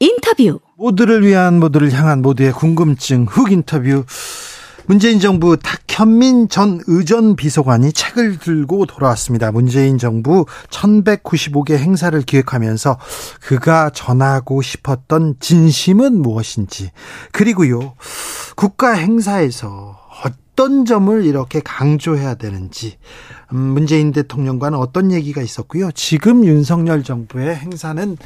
인터뷰 모두를 위한 모두를 향한 모두의 궁금증 훅 인터뷰 문재인 정부 탁현민 전 의전 비서관이 책을 들고 돌아왔습니다. 문재인 정부 1195개 행사를 기획하면서 그가 전하고 싶었던 진심은 무엇인지 그리고요 국가 행사에서 어떤 점을 이렇게 강조해야 되는지 음, 문재인 대통령과는 어떤 얘기가 있었고요. 지금 윤석열 정부의 행사는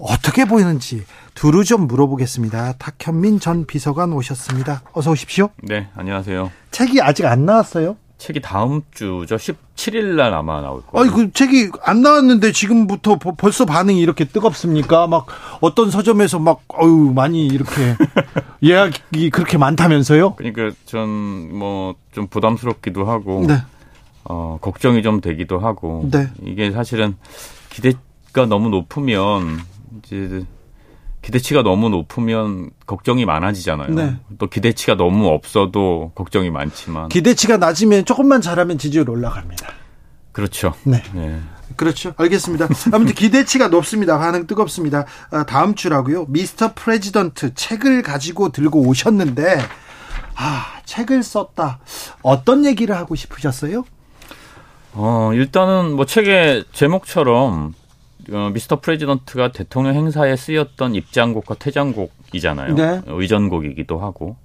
어떻게 보이는지 두루 좀 물어보겠습니다. 탁현민 전 비서관 오셨습니다. 어서 오십시오. 네, 안녕하세요. 책이 아직 안 나왔어요? 책이 다음 주죠. 17일 날 아마 나올 거예요. 아니 그 책이 안 나왔는데 지금부터 버- 벌써 반응이 이렇게 뜨겁습니까? 막 어떤 서점에서 막 어유 많이 이렇게 예약이 그렇게 많다면서요? 그러니까 전 뭐 좀 부담스럽기도 하고 네. 어, 걱정이 좀 되기도 하고 네. 이게 사실은 기대가 너무 높으면 이제 기대치가 너무 높으면 걱정이 많아지잖아요. 네. 또 기대치가 너무 없어도 걱정이 많지만 기대치가 낮으면 조금만 잘하면 지지율 올라갑니다. 그렇죠. 네. 네. 그렇죠. 알겠습니다. 아무튼 기대치가 높습니다. 반응 뜨겁습니다. 아, 다음 주라고요. 미스터 프레지던트 책을 가지고 들고 오셨는데 아, 책을 썼다. 어떤 얘기를 하고 싶으셨어요? 어, 일단은 뭐 책의 제목처럼 어, 미스터 프레지던트가 대통령 행사에 쓰였던 입장곡과 퇴장곡이잖아요. 네. 의전곡이기도 하고.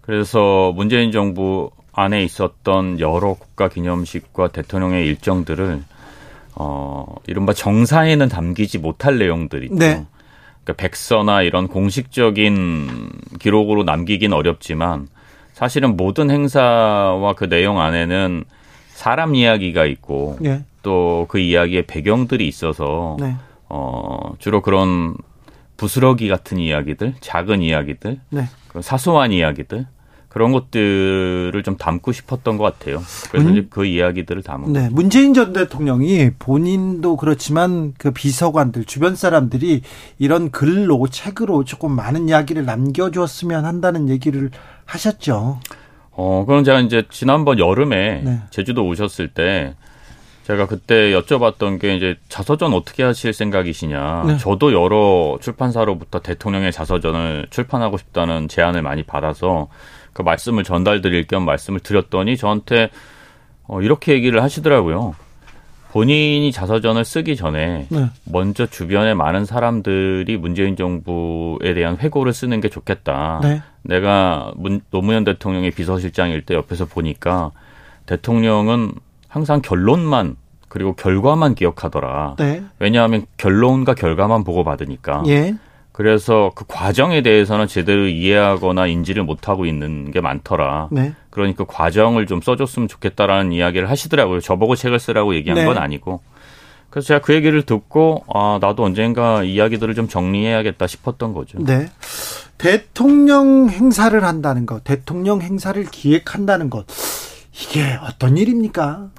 그래서 문재인 정부 안에 있었던 여러 국가 기념식과 대통령의 일정들을 어, 이른바 정사에는 담기지 못할 내용들이 있죠. 네. 그러니까 백서나 이런 공식적인 기록으로 남기긴 어렵지만 사실은 모든 행사와 그 내용 안에는 사람 이야기가 있고 네. 또 그 이야기의 배경들이 있어서 네. 어 주로 그런 부스러기 같은 이야기들, 작은 이야기들, 네. 그 사소한 이야기들 그런 것들을 좀 담고 싶었던 것 같아요. 그래서 음? 이제 그 이야기들을 담은 네, 문재인 전 대통령이 본인도 그렇지만 그 비서관들 주변 사람들이 이런 글로 책으로 조금 많은 이야기를 남겨주었으면 한다는 얘기를 하셨죠. 어, 그럼 제가 이제 지난번 여름에 네. 제주도 오셨을 때 제가 그때 여쭤봤던 게 이제 자서전 어떻게 하실 생각이시냐. 네. 저도 여러 출판사로부터 대통령의 자서전을 출판하고 싶다는 제안을 많이 받아서 그 말씀을 전달드릴 겸 말씀을 드렸더니 저한테 어, 이렇게 얘기를 하시더라고요. 본인이 자서전을 쓰기 전에 네. 먼저 주변에 많은 사람들이 문재인 정부에 대한 회고를 쓰는 게 좋겠다. 네. 내가 문, 노무현 대통령의 비서실장일 때 옆에서 보니까 대통령은 항상 결론만 그리고 결과만 기억하더라. 네. 왜냐하면 결론과 결과만 보고 받으니까. 예. 그래서 그 과정에 대해서는 제대로 이해하거나 인지를 못하고 있는 게 많더라. 네. 그러니까 그 과정을 좀 써줬으면 좋겠다라는 이야기를 하시더라고요. 저보고 책을 쓰라고 얘기한 네. 건 아니고. 그래서 제가 그 얘기를 듣고 아 나도 언젠가 이야기들을 좀 정리해야겠다 싶었던 거죠. 네. 대통령 행사를 한다는 것, 대통령 행사를 기획한다는 것, 이게 어떤 일입니까?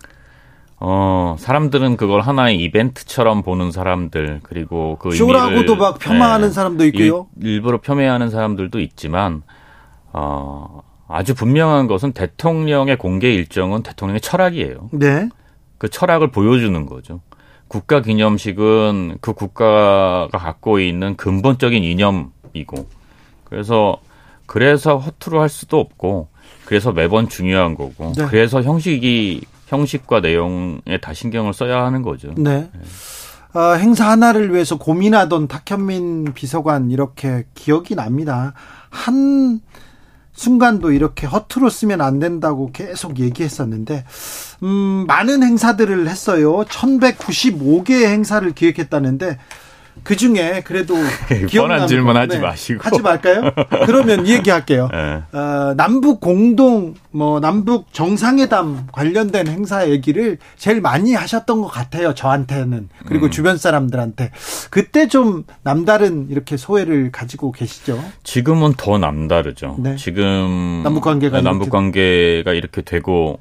어 사람들은 그걸 하나의 이벤트처럼 보는 사람들 그리고 그 쇼라고도 막 폄하하는 네, 사람도 있고요. 일, 일부러 폄훼하는 사람들도 있지만 어 아주 분명한 것은 대통령의 공개 일정은 대통령의 철학이에요. 네. 그 철학을 보여주는 거죠. 국가 기념식은 그 국가가 갖고 있는 근본적인 이념이고 그래서 그래서 허투루 할 수도 없고 그래서 매번 중요한 거고 네. 그래서 형식이 형식과 내용에 다 신경을 써야 하는 거죠. 네. 어, 행사 하나를 위해서 고민하던 탁현민 비서관 이렇게 기억이 납니다. 한 순간도 이렇게 허투루 쓰면 안 된다고 계속 얘기했었는데, 음, 많은 행사들을 했어요. 1195개의 행사를 기획했다는데, 그 중에 그래도 뻔한 질문 하지 네. 마시고 하지 말까요? 그러면 얘기할게요. 네. 어, 남북 공동 뭐 남북 정상회담 관련된 행사 얘기를 제일 많이 하셨던 것 같아요. 저한테는 그리고 음. 주변 사람들한테 그때 좀 남다른 이렇게 소회를 가지고 계시죠. 지금은 더 남다르죠. 네. 지금 남북 관계가 남북 관계가 이렇게 되고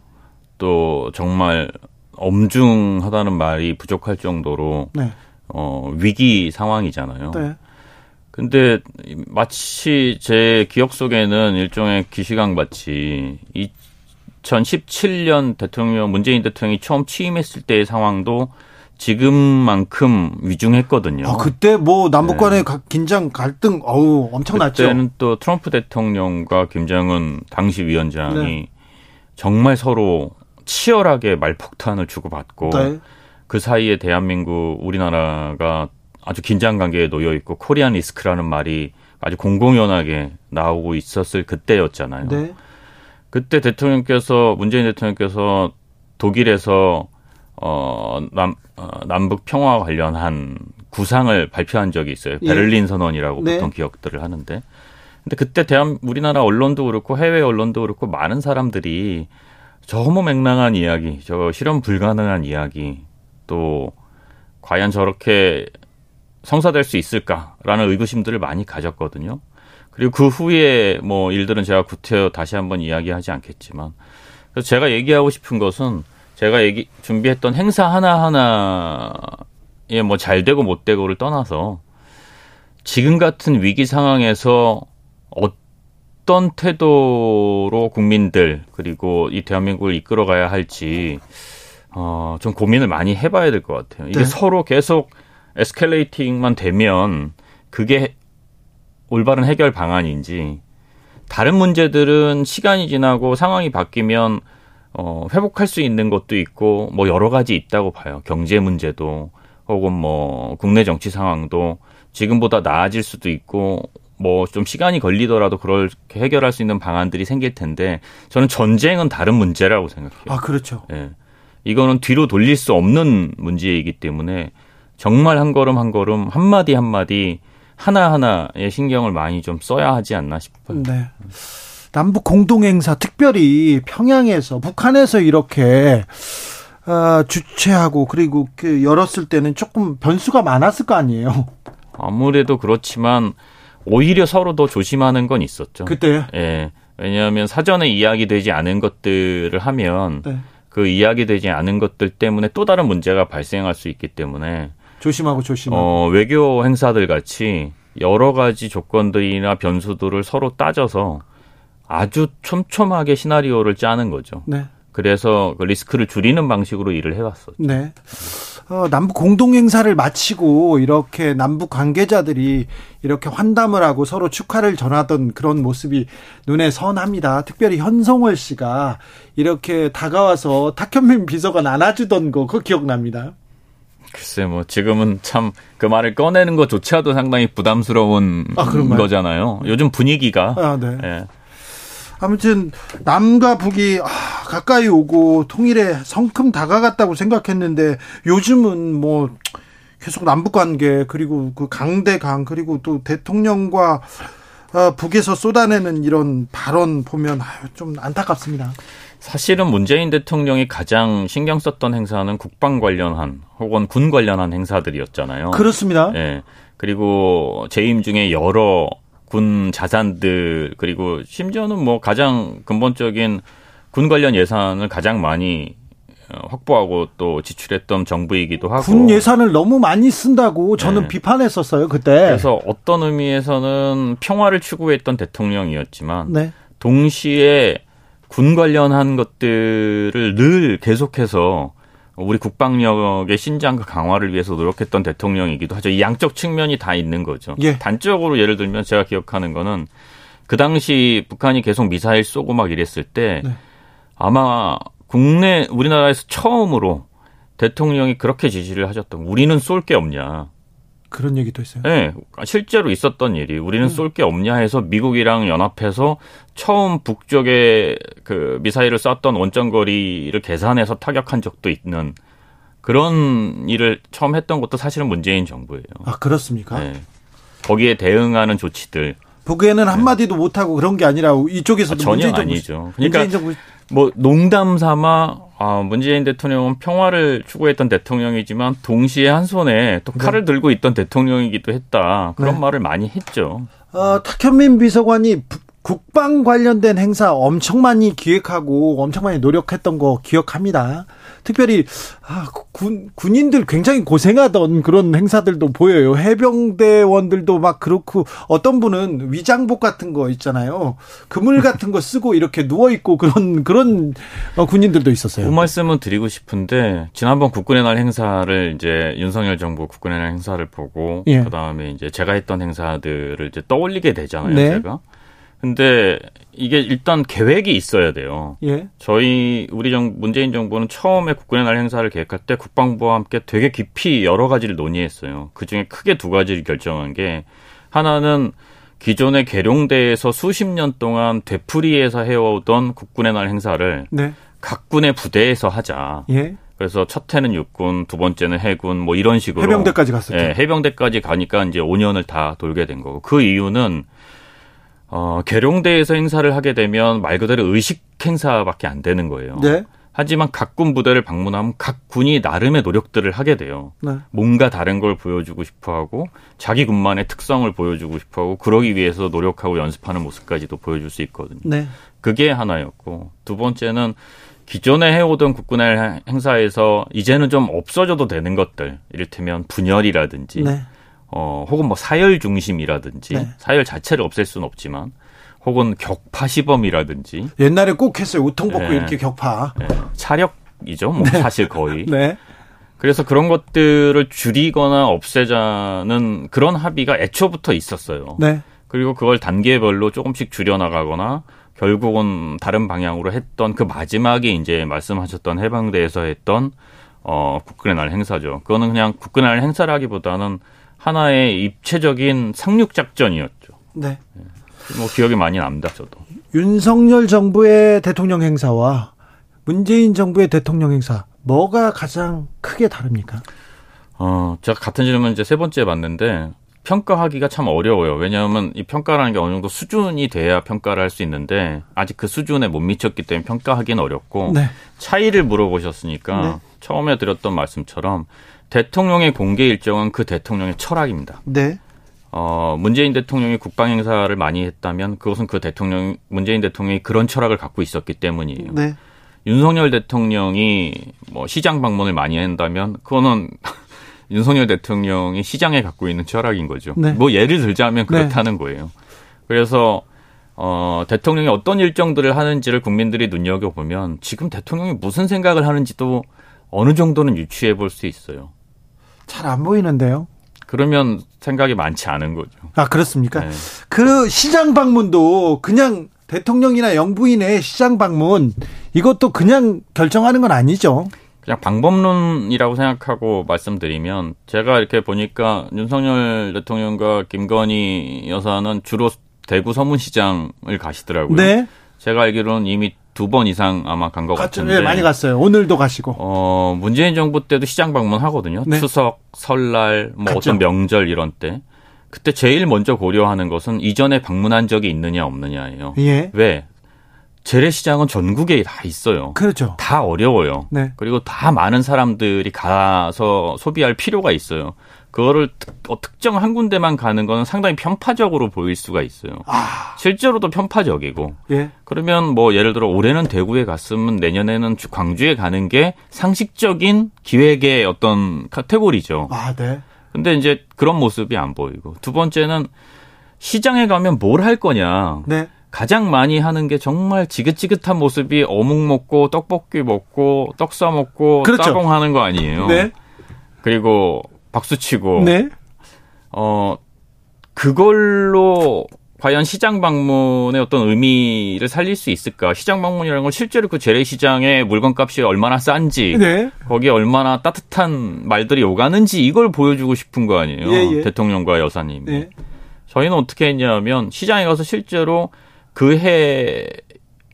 또 정말 엄중하다는 말이 부족할 정도로 네. 어, 위기 상황이잖아요. 네. 근데 마치 제 기억 속에는 일종의 기시강 같이 2017년 대통령 문재인 대통령이 처음 취임했을 때의 상황도 지금만큼 위중했거든요. 아, 그때 뭐 남북 간의 네. 긴장 갈등 어우 엄청났죠. 그때는 또 트럼프 대통령과 김정은 당시 위원장이 네. 정말 서로 치열하게 말폭탄을 주고받고 네. 그 사이에 대한민국 우리나라가 아주 긴장 관계에 놓여 있고 코리안 리스크라는 말이 아주 공공연하게 나오고 있었을 그때였잖아요. 네. 그때 대통령께서 문재인 대통령께서 독일에서 어, 남, 어, 남북 평화 관련한 구상을 발표한 적이 있어요. 예. 베를린 선언이라고 네. 보통 기억들을 하는데. 근데 그때 대한 우리나라 언론도 그렇고 해외 언론도 그렇고 많은 사람들이 저 허무맹랑한 이야기, 저 실현 불가능한 이야기, 또 과연 저렇게 성사될 수 있을까라는 의구심들을 많이 가졌거든요. 그리고 그 후에 뭐 일들은 제가 구태여 다시 한번 이야기하지 않겠지만 그래서 제가 얘기하고 싶은 것은 제가 얘기 준비했던 행사 하나 하나에 뭐 잘 되고 못 되고를 떠나서 지금 같은 위기 상황에서 어떤 태도로 국민들 그리고 이 대한민국을 이끌어가야 할지 어, 좀 고민을 많이 해봐야 될 것 같아요. 이게 네. 서로 계속 에스컬레이팅만 되면 그게 올바른 해결 방안인지 다른 문제들은 시간이 지나고 상황이 바뀌면 어, 회복할 수 있는 것도 있고 뭐 여러 가지 있다고 봐요. 경제 문제도 혹은 뭐 국내 정치 상황도 지금보다 나아질 수도 있고 뭐 좀 시간이 걸리더라도 그렇게 해결할 수 있는 방안들이 생길 텐데 저는 전쟁은 다른 문제라고 생각해요. 아 그렇죠. 예. 이거는 뒤로 돌릴 수 없는 문제이기 때문에 정말 한 걸음 한 걸음 한 마디 한 마디 하나 하나에 신경을 많이 좀 써야 하지 않나 싶어요. 네. 남북 공동행사 특별히 평양에서 북한에서 이렇게 어, 주최하고 그리고 그 열었을 때는 조금 변수가 많았을 거 아니에요. 아무래도 그렇지만 오히려 서로 더 조심하는 건 있었죠. 그때. 예. 왜냐하면 사전에 이야기되지 않은 것들을 하면 네. 그 이야기되지 않은 것들 때문에 또 다른 문제가 발생할 수 있기 때문에 조심하고 조심하고 어, 외교 행사들 같이 여러 가지 조건들이나 변수들을 서로 따져서 아주 촘촘하게 시나리오를 짜는 거죠. 네. 그래서 그 리스크를 줄이는 방식으로 일을 해왔었죠. 네. 어, 남북 공동 행사를 마치고 이렇게 남북 관계자들이 이렇게 환담을 하고 서로 축하를 전하던 그런 모습이 눈에 선합니다. 특별히 현성월 씨가 이렇게 다가와서 탁현민 비서관 안아주던 거 그거 기억납니다. 글쎄 뭐 지금은 참 그 말을 꺼내는 것조차도 상당히 부담스러운 아, 거잖아요. 요즘 분위기가 아, 네. 예. 아무튼 남과 북이 아, 가까이 오고 통일에 성큼 다가갔다고 생각했는데 요즘은 뭐 계속 남북 관계 그리고 그 강대강 그리고 또 대통령과 어, 북에서 쏟아내는 이런 발언 보면 좀 안타깝습니다. 사실은 문재인 대통령이 가장 신경 썼던 행사는 국방 관련한 혹은 군 관련한 행사들이었잖아요. 그렇습니다. 예. 그리고 재임 중에 여러 군 자산들 그리고 심지어는 뭐 가장 근본적인 군 관련 예산을 가장 많이 어, 확보하고 또 지출했던 정부이기도 하고 군 예산을 너무 많이 쓴다고 저는 네. 비판했었어요 그때. 그래서 어떤 의미에서는 평화를 추구했던 대통령이었지만 네. 동시에 군 관련한 것들을 늘 계속해서 우리 국방력의 신장과 강화를 위해서 노력했던 대통령이기도 하죠. 이 양적 측면이 다 있는 거죠. 예. 단적으로 예를 들면 제가 기억하는 거는 그 당시 북한이 계속 미사일 쏘고 막 이랬을 때 네. 아마 국내 우리나라에서 처음으로 대통령이 그렇게 지시를 하셨던 우리는 쏠 게 없냐. 그런 얘기도 있어요. 네, 실제로 있었던 일이 우리는 음. 쏠게 없냐 해서 미국이랑 연합해서 처음 북쪽에 그 미사일을 쐈던 원점 거리를 계산해서 타격한 적도 있는 그런 일을 처음 했던 것도 사실은 문재인 정부예요. 아 그렇습니까? 네. 거기에 대응하는 조치들 보기에는 한마디도 못하고 그런 게 아니라 이쪽에서도 아, 전혀 아니죠. 그러니까 뭐 농담 삼아 아, 문재인 대통령은 평화를 추구했던 대통령이지만 동시에 한 손에 또 칼을 들고 있던 대통령이기도 했다. 그런 네. 말을 많이 했죠. 어, 탁현민 비서관이 부- 국방 관련된 행사 엄청 많이 기획하고 엄청 많이 노력했던 거 기억합니다. 특별히 아, 군 군인들 굉장히 고생하던 그런 행사들도 보여요. 해병대원들도 막 그렇고 어떤 분은 위장복 같은 거 있잖아요. 그물 같은 거 쓰고 이렇게 누워 있고 그런 그런 어, 군인들도 있었어요. 그 말씀은 드리고 싶은데 지난번 국군의 날 행사를 이제 윤석열 정부 국군의 날 행사를 보고 예. 그다음에 이제 제가 했던 행사들을 이제 떠올리게 되잖아요, 네. 제가. 근데 이게 일단 계획이 있어야 돼요. 예. 저희 우리 정 문재인 정부는 처음에 국군의 날 행사를 계획할 때 국방부와 함께 되게 깊이 여러 가지를 논의했어요. 그 중에 크게 두 가지를 결정한 게 하나는 기존의 계룡대에서 수십 년 동안 되풀이해서 해오던 국군의 날 행사를 네. 각 군의 부대에서 하자. 예. 그래서 첫 해는 육군, 두 번째는 해군, 뭐 이런 식으로 해병대까지 갔었죠. 예, 해병대까지 가니까 이제 5년을 다 돌게 된 거고 그 이유는 어, 계룡대에서 행사를 하게 되면 말 그대로 의식 행사밖에 안 되는 거예요. 네. 하지만 각 군 부대를 방문하면 각 군이 나름의 노력들을 하게 돼요. 네. 뭔가 다른 걸 보여주고 싶어 하고 자기 군만의 특성을 보여주고 싶어 하고 그러기 위해서 노력하고 연습하는 모습까지도 보여줄 수 있거든요. 네. 그게 하나였고 두 번째는 기존에 해오던 국군의 행사에서 이제는 좀 없어져도 되는 것들 이를테면 분열이라든지 네. 어 혹은 뭐 사열 중심이라든지 네. 사열 자체를 없앨 수는 없지만 혹은 격파 시범이라든지 옛날에 꼭 했어요. 우통 벗고 네. 이렇게 격파. 예, 차력이죠 뭐 사실 거의 네. 그래서 그런 것들을 줄이거나 없애자는 그런 합의가 애초부터 있었어요. 네. 그리고 그걸 단계별로 조금씩 줄여나가거나 결국은 다른 방향으로 했던 그 마지막에 이제 말씀하셨던 해방대에서 했던 어 국군의 날 행사죠. 그거는 그냥 국군의 날 행사라기보다는 하나의 입체적인 상륙 작전이었죠. 네. 뭐 기억이 많이 납니다, 저도. 윤석열 정부의 대통령 행사와 문재인 정부의 대통령 행사 뭐가 가장 크게 다릅니까? 어, 제가 같은 질문 이제 세 번째 봤는데 평가하기가 참 어려워요. 왜냐하면 이 평가라는 게 어느 정도 수준이 돼야 평가를 할 수 있는데 아직 그 수준에 못 미쳤기 때문에 평가하기는 어렵고 네. 차이를 물어보셨으니까 네. 처음에 드렸던 말씀처럼 대통령의 공개 일정은 그 대통령의 철학입니다. 네. 어, 문재인 대통령이 국방 행사를 많이 했다면 그것은 그 대통령 문재인 대통령이 그런 철학을 갖고 있었기 때문이에요. 네. 윤석열 대통령이 뭐 시장 방문을 많이 한다면 그거는 윤석열 대통령이 시장에 갖고 있는 철학인 거죠. 네. 뭐 예를 들자면 그렇다는 거예요. 그래서 어 대통령이 어떤 일정들을 하는지를 국민들이 눈여겨 보면 지금 대통령이 무슨 생각을 하는지도 어느 정도는 유추해 볼 수 있어요. 잘 안 보이는데요. 그러면 생각이 많지 않은 거죠. 아, 그렇습니까? 네. 그 시장 방문도 그냥 대통령이나 영부인의 시장 방문 이것도 그냥 결정하는 건 아니죠. 그냥 방법론이라고 생각하고 말씀드리면 제가 이렇게 보니까 윤석열 대통령과 김건희 여사는 주로 대구 서문시장을 가시더라고요. 네. 제가 알기로는 이미 두 번 이상 아마 간 것. 같은데. 네, 많이 갔어요. 오늘도 가시고. 어, 문재인 정부 때도 시장 방문하거든요. 네. 추석, 설날, 뭐 갔죠. 어떤 명절 이런 때. 그때 제일 먼저 고려하는 것은 이전에 방문한 적이 있느냐 없느냐예요. 예. 왜? 재래시장은 전국에 다 있어요. 그렇죠. 다 어려워요. 네. 그리고 다 많은 사람들이 가서 소비할 필요가 있어요. 그거를 특, 어, 특정 한 군데만 가는 거는 상당히 편파적으로 보일 수가 있어요. 아, 실제로도 편파적이고. 예. 그러면 뭐 예를 들어 올해는 대구에 갔으면 내년에는 주- 광주에 가는 게 상식적인 기획의 어떤 카테고리죠. 아, 네. 근데 이제 그런 모습이 안 보이고. 두 번째는 시장에 가면 뭘 할 거냐. 네. 가장 많이 하는 게 정말 지긋지긋한 모습이 어묵 먹고 떡볶이 먹고 떡 싸 먹고 그렇죠. 따봉 하는 거 아니에요. 네. 그리고 박수 치고 네. 어 그걸로 과연 시장 방문의 어떤 의미를 살릴 수 있을까? 시장 방문이라는 건 실제로 그 재래시장의 물건값이 얼마나 싼지, 네. 거기에 얼마나 따뜻한 말들이 오가는지 이걸 보여주고 싶은 거 아니에요? 예, 예. 대통령과 여사님이. 네. 저희는 어떻게 했냐면 시장에 가서 실제로 그 해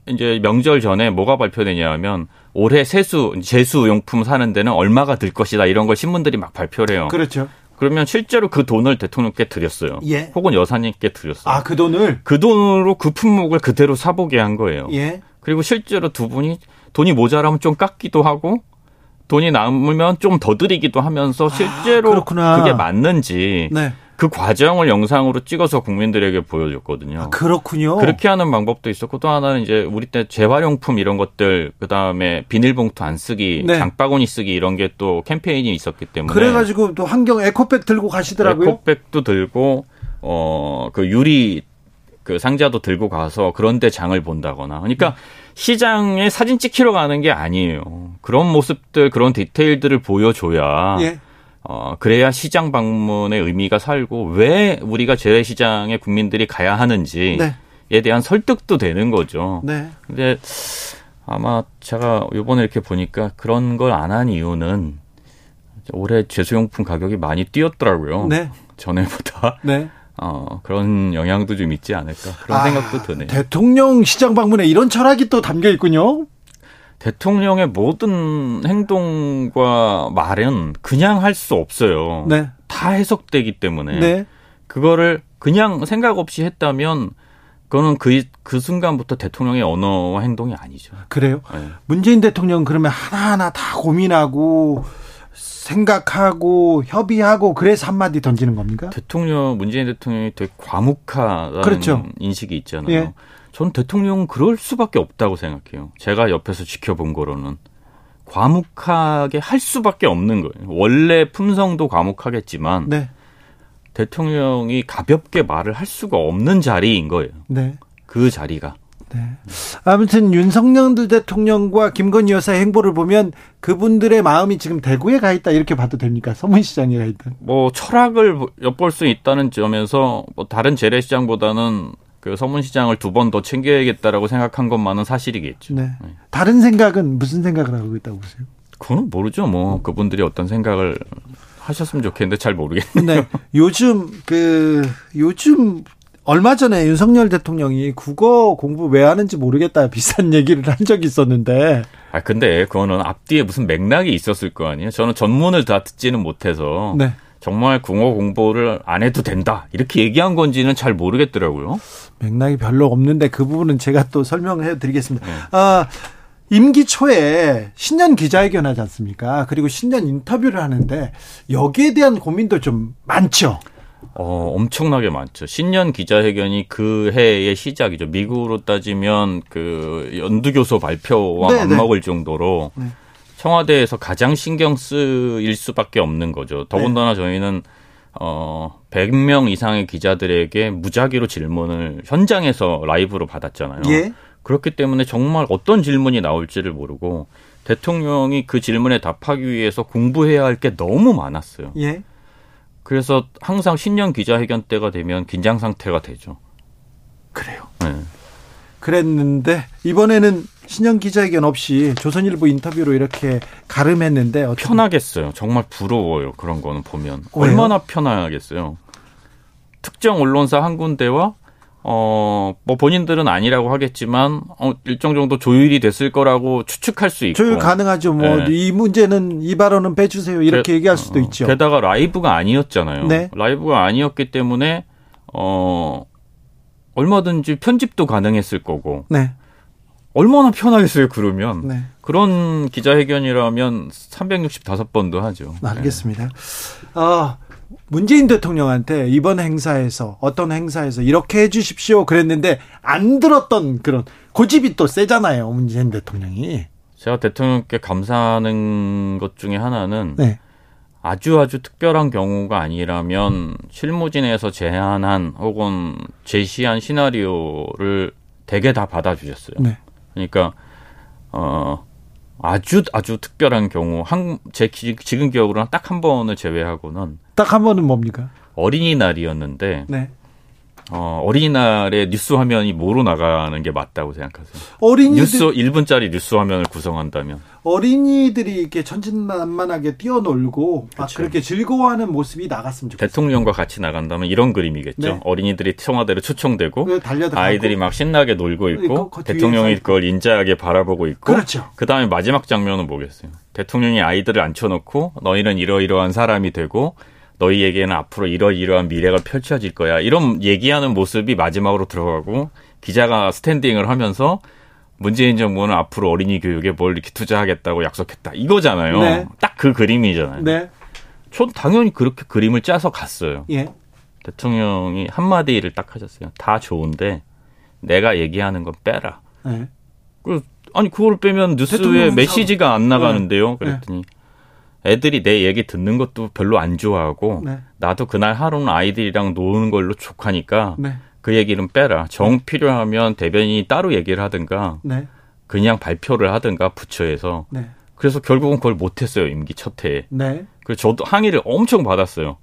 이제 명절 전에 뭐가 발표되냐면 올해 세수 제수 용품 사는 데는 얼마가 들 것이다 이런 걸 신문들이 막 발표를 해요. 그렇죠. 그러면 실제로 그 돈을 대통령께 드렸어요. 예. 혹은 여사님께 드렸어요. 아, 그 돈을 그 돈으로 그 품목을 그대로 사보게 한 거예요. 예. 그리고 실제로 두 분이 돈이 모자라면 좀 깎기도 하고 돈이 남으면 좀 더 드리기도 하면서 실제로 아. 그게 맞는지 네. 그 과정을 영상으로 찍어서 국민들에게 보여줬거든요. 아, 그렇군요. 그렇게 하는 방법도 있었고 또 하나는 이제 우리 때 재활용품 이런 것들 그 다음에 비닐봉투 안 쓰기, 네. 장바구니 쓰기 이런 게 또 캠페인이 있었기 때문에 그래가지고 또 환경 에코백 들고 가시더라고요. 에코백도 들고 어 그 유리 그 상자도 들고 가서 그런데 장을 본다거나 그러니까 음. 시장에 사진 찍히러 가는 게 아니에요. 그런 모습들 그런 디테일들을 보여줘야 예. 어 그래야 시장 방문의 의미가 살고 왜 우리가 재래시장에 국민들이 가야 하는지에 네. 대한 설득도 되는 거죠. 네. 근데 아마 제가 요번에 이렇게 보니까 그런 걸 안 한 이유는 올해 제수용품 가격이 많이 뛰었더라고요. 네. 전에보다 네. 어, 그런 영향도 좀 있지 않을까 그런 아, 생각도 드네요. 대통령 시장 방문에 이런 철학이 또 담겨 있군요. 대통령의 모든 행동과 말은 그냥 할 수 없어요. 네. 다 해석되기 때문에 네. 그거를 그냥 생각 없이 했다면 그거는 그, 그 순간부터 대통령의 언어와 행동이 아니죠. 그래요. 네. 문재인 대통령 그러면 하나하나 다 고민하고 생각하고 협의하고 그래서 한마디 던지는 겁니까? 대통령 문재인 대통령이 되게 과묵하다는 그렇죠. 인식이 있잖아요. 예. 저는 대통령은 그럴 수밖에 없다고 생각해요. 제가 옆에서 지켜본 거로는 과묵하게 할 수밖에 없는 거예요. 원래 품성도 과묵하겠지만 네. 대통령이 가볍게 말을 할 수가 없는 자리인 거예요. 네. 그 자리가. 네. 아무튼 윤석열 대통령과 김건희 여사의 행보를 보면 그분들의 마음이 지금 대구에 가 있다 이렇게 봐도 됩니까? 서문시장에 가 있다. 뭐 철학을 엿볼 수 있다는 점에서 뭐 다른 재래시장보다는 그 서문시장을 두 번 더 챙겨야겠다라고 생각한 것만은 사실이겠죠. 네. 다른 생각은 무슨 생각을 하고 있다고 보세요? 그건 모르죠. 뭐 그분들이 어떤 생각을 하셨으면 좋겠는데 잘 모르겠네요. 근데 요즘 그 요즘 얼마 전에 윤석열 대통령이 국어 공부 왜 하는지 모르겠다 비슷한 얘기를 한 적이 있었는데 아 근데 그거는 앞뒤에 무슨 맥락이 있었을 거 아니에요. 저는 전문을 다 듣지는 못해서 네. 정말 국어 공부를 안 해도 된다 이렇게 얘기한 건지는 잘 모르겠더라고요. 맥락이 별로 없는데 그 부분은 제가 또 설명해 드리겠습니다. 네. 아, 임기 초에 신년 기자회견 하지 않습니까? 그리고 신년 인터뷰를 하는데 여기에 대한 고민도 좀 많죠. 어, 엄청나게 많죠. 신년 기자회견이 그 해의 시작이죠. 미국으로 따지면 그 연두교소 발표와 네, 네. 맞먹을 정도로 네. 청와대에서 가장 신경 쓰일 수밖에 없는 거죠. 더군다나 저희는 어 100명 이상의 기자들에게 무작위로 질문을 현장에서 라이브로 받았잖아요. 예. 그렇기 때문에 정말 어떤 질문이 나올지를 모르고 대통령이 그 질문에 답하기 위해서 공부해야 할 게 너무 많았어요. 예. 그래서 항상 신년 기자회견 때가 되면 긴장 상태가 되죠. 그래요. 네. 그랬는데 이번에는 신년 기자회견 없이 조선일보 인터뷰로 이렇게 가름했는데 어떻게- 편하겠어요. 정말 부러워요. 그런 거는 보면 왜요? 얼마나 편하겠어요. 특정 언론사 한 군데와 어, 뭐 본인들은 아니라고 하겠지만 어, 일정 정도 조율이 됐을 거라고 추측할 수 있고 조율 가능하죠. 뭐이 네. 문제는 이 발언은 빼주세요. 이렇게 게- 얘기할 수도 어, 있죠. 게다가 라이브가 아니었잖아요. 네. 라이브가 아니었기 때문에 어 얼마든지 편집도 가능했을 거고 네. 얼마나 편하겠어요. 그러면 네. 그런 기자회견이라면 365번도 하죠. 알겠습니다. 아, 문재인 대통령한테 이번 행사에서 어떤 행사에서 이렇게 해 주십시오 그랬는데 안 들었던 그런 고집이 또 세잖아요 문재인 대통령이. 제가 대통령께 감사하는 것 중에 하나는 네. 아주 아주 특별한 경우가 아니라면 실무진에서 제안한 혹은 제시한 시나리오를 대개 다 받아주셨어요. 네. 그러니까 어 아주 아주 특별한 경우 한 제 지금 기억으로는 딱 한 번을 제외하고는 딱 한 번은 뭡니까? 어린이날이었는데 네. 어, 어린이날에 뉴스 화면이 뭐로 나가는 게 맞다고 생각하세요? 어린이들 뉴스 1분짜리 뉴스 화면을 구성한다면 어린이들이 이렇게 천진난만하게 뛰어놀고 막. 그렇게 즐거워하는 모습이 나갔으면 좋겠어요. 대통령과 같이 나간다면 이런 그림이겠죠. 네. 어린이들이 청와대로 초청되고 그 달려들고 아이들이 막 신나게 놀고 있고, 있고 그 대통령이 뒤에서 그걸 인자하게 바라보고 있고 그렇죠. 그다음에 마지막 장면은 뭐겠어요? 대통령이 아이들을 앉혀놓고 너희는 이러이러한 사람이 되고 너희에게는 앞으로 이러이러한 미래가 펼쳐질 거야. 이런 얘기하는 모습이 마지막으로 들어가고 기자가 스탠딩을 하면서 문재인 정부는 앞으로 어린이 교육에 뭘 이렇게 투자하겠다고 약속했다. 이거잖아요. 네. 딱그 그림이잖아요. 네, 전 당연히 그렇게 그림을 짜서 갔어요. 예, 대통령이 한마디를 딱 하셨어요. 다 좋은데 내가 얘기하는 건 빼라. 네. 그, 아니 그걸 빼면 뉴스에 메시지가 안 네. 나가는데요. 그랬더니 애들이 내 얘기 듣는 것도 별로 안 좋아하고 네. 나도 그날 하루는 아이들이랑 노는 걸로 족하니까 네, 그 얘기는 빼라. 정 필요하면 대변인이 따로 얘기를 하든가 네, 그냥 발표를 하든가 부처에서 네, 그래서 결국은 그걸 못했어요 임기 첫 해에. 네, 그래서 저도 항의를 엄청 받았어요.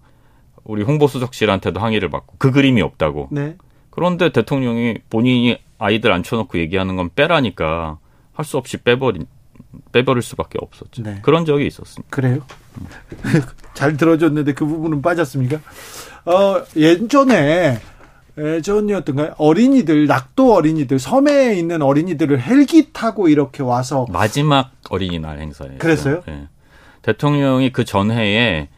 우리 홍보수석실한테도 항의를 받고 그 그림이 없다고. 네. 그런데 대통령이 본인이 아이들 앉혀놓고 얘기하는 건 빼라니까 할 수 없이 빼버린 빼버릴 수밖에 없었죠. 네. 그런 적이 있었습니다. 그래요? 잘 들어줬는데 그 부분은 빠졌습니까? 어, 예전에 예전이었던가요? 어린이들 낙도 어린이들 섬에 있는 어린이들을 헬기 타고 이렇게 와서 마지막 어린이날 행사예요. 그랬어요? 예. 대통령이 그 전해에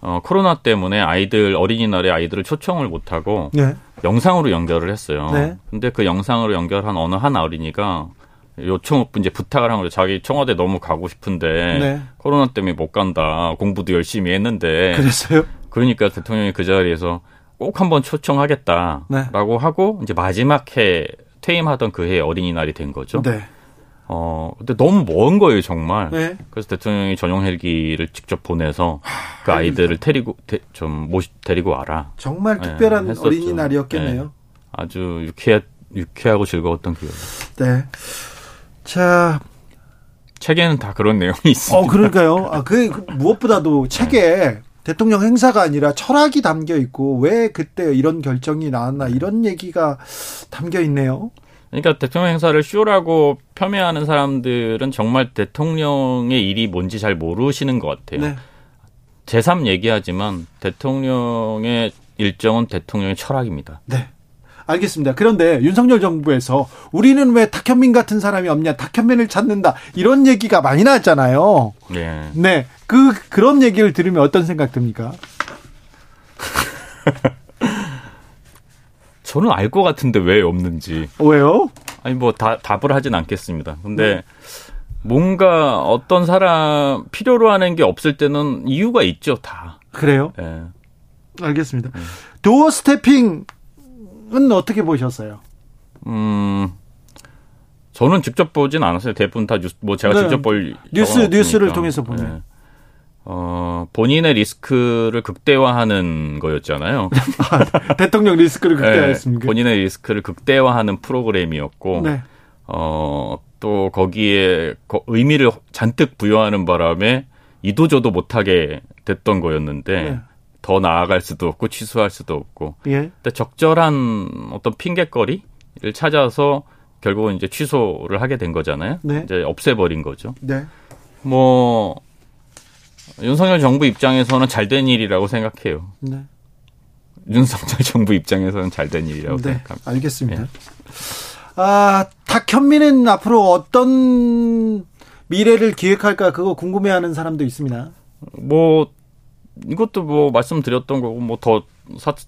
어, 코로나 때문에 아이들 어린이날에 아이들을 초청을 못하고 네, 영상으로 연결을 했어요. 네. 근데 그 영상으로 연결한 어느 한 어린이가 요청 이제 부탁을 한 거죠. 자기 청와대 너무 가고 싶은데 네. 코로나 때문에 못 간다. 공부도 열심히 했는데 그랬어요? 그러니까 대통령이 그 자리에서 꼭 한번 초청하겠다라고 네. 하고 이제 마지막 해 퇴임하던 그 해 어린이날이 된 거죠. 네, 어 근데 너무 먼 거예요 정말. 네. 그래서 대통령이 전용 헬기를 직접 보내서 그 아이들을 데리고 데, 좀 모시 데리고 와라. 정말 네, 특별한 했었죠. 어린이날이었겠네요. 아주 유쾌 유쾌하고 즐거웠던 기억. 네. 자, 책에는 다 그런 내용이 있습니다. 어 그러니까요. 아, 그 무엇보다도 책에 대통령 행사가 아니라 철학이 담겨 있고 왜 그때 이런 결정이 나왔나 이런 얘기가 담겨 있네요. 그러니까 대통령 행사를 쇼라고 폄훼하는 사람들은 정말 대통령의 일이 뭔지 잘 모르시는 것 같아요. 네. 제3 얘기하지만 대통령의 일정은 대통령의 철학입니다. 네. 알겠습니다. 그런데 윤석열 정부에서 우리는 왜 탁현민 같은 사람이 없냐, 탁현민을 찾는다 이런 얘기가 많이 나왔잖아요. 네. 네, 그 그런 얘기를 들으면 어떤 생각 듭니까? 저는 알 것 같은데 왜 없는지. 왜요? 아니 뭐 다, 답을 하진 않겠습니다. 근데 네. 뭔가 어떤 사람 필요로 하는 게 없을 때는 이유가 있죠, 다. 그래요? 예. 알겠습니다. 도어스테핑은 어떻게 보셨어요? 음. 저는 직접 보진 않았어요. 대부분 다 뉴스, 뭐 제가 네. 직접 볼 뉴스- 뉴스를 없으니까. 통해서 보면. 예. 어, 본인의 리스크를 극대화하는 거였잖아요. 대통령 리스크를 예, 극대화했습니까? 본인의 리스크를 극대화하는 프로그램이었고, 네. 어, 또 거기에 거- 의미를 잔뜩 부여하는 바람에 이도저도 못하게 됐던 거였는데, 네. 더 나아갈 수도 없고 취소할 수도 없고, 예. 근데 적절한 어떤 핑계거리를 찾아서 결국은 이제 취소를 하게 된 거잖아요. 네. 이제 없애버린 거죠. 네. 뭐 윤석열 정부 입장에서는 잘 된 일이라고 생각해요. 네. 윤석열 정부 입장에서는 잘 된 일이라고 네. 생각합니다. 알겠습니다. 아, 탁현민은 앞으로 어떤 미래를 기획할까 그거 궁금해하는 사람도 있습니다. 뭐 이것도 뭐 말씀드렸던 거고 뭐 더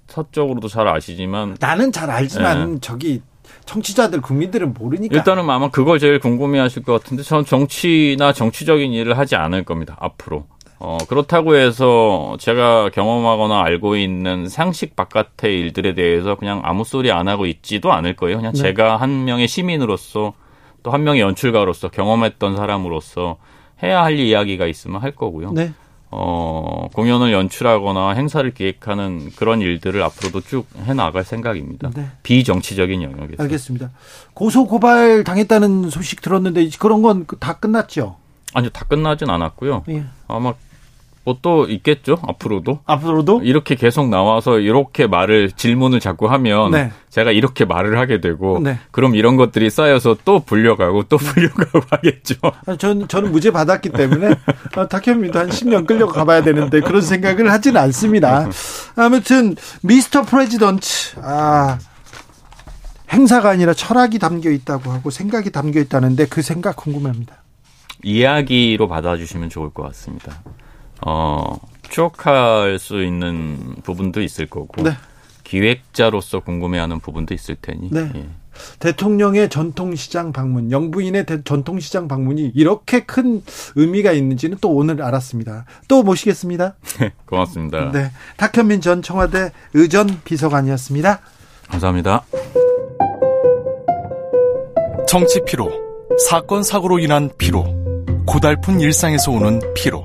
사적으로도 잘 아시지만 나는 잘 알지만 저기 청취자들 국민들은 모르니까. 일단은 아마 그걸 제일 궁금해하실 것 같은데 전 정치나 정치적인 일을 하지 않을 겁니다 앞으로. 어, 그렇다고 해서 제가 경험하거나 알고 있는 상식 바깥의 일들에 대해서 그냥 아무 소리 안 하고 있지도 않을 거예요. 그냥 네. 제가 한 명의 시민으로서 또 한 명의 연출가로서 경험했던 사람으로서 해야 할 이야기가 있으면 할 거고요. 네. 어, 공연을 연출하거나 행사를 기획하는 그런 일들을 앞으로도 쭉 해나갈 생각입니다. 네. 비정치적인 영역에서. 알겠습니다. 고소 고발 당했다는 소식 들었는데 그런 건 다 끝났죠. 아니요, 다 끝나진 않았고요. 예. 아마 뭐 또 있겠죠 앞으로도 앞으로도 이렇게 계속 나와서 이렇게 말을 질문을 자꾸 하면 네. 제가 이렇게 말을 하게 되고 네. 그럼 이런 것들이 쌓여서 또 불려가고 또 불려가고 하겠죠. 아, 전, 저는 무죄 받았기 때문에 아, 탁현민도 한 10년 끌려 가봐야 되는데 그런 생각을 하지는 않습니다. 아무튼 미스터 프레지던트 아 행사가 아니라 철학이 담겨 있다고 하고 생각이 담겨 있다는데 그 생각 궁금합니다. 이야기로 받아주시면 좋을 것 같습니다. 어, 추억할 수 있는 부분도 있을 거고 네. 기획자로서 궁금해하는 부분도 있을 테니 네. 예. 대통령의 전통시장 방문, 영부인의 대- 전통시장 방문이 이렇게 큰 의미가 있는지는 또 오늘 알았습니다. 또 모시겠습니다. 고맙습니다. 네. 탁현민 전 청와대 의전 비서관이었습니다. 감사합니다. 정치 피로, 사건 사고로 인한 피로, 고달픈 일상에서 오는 피로.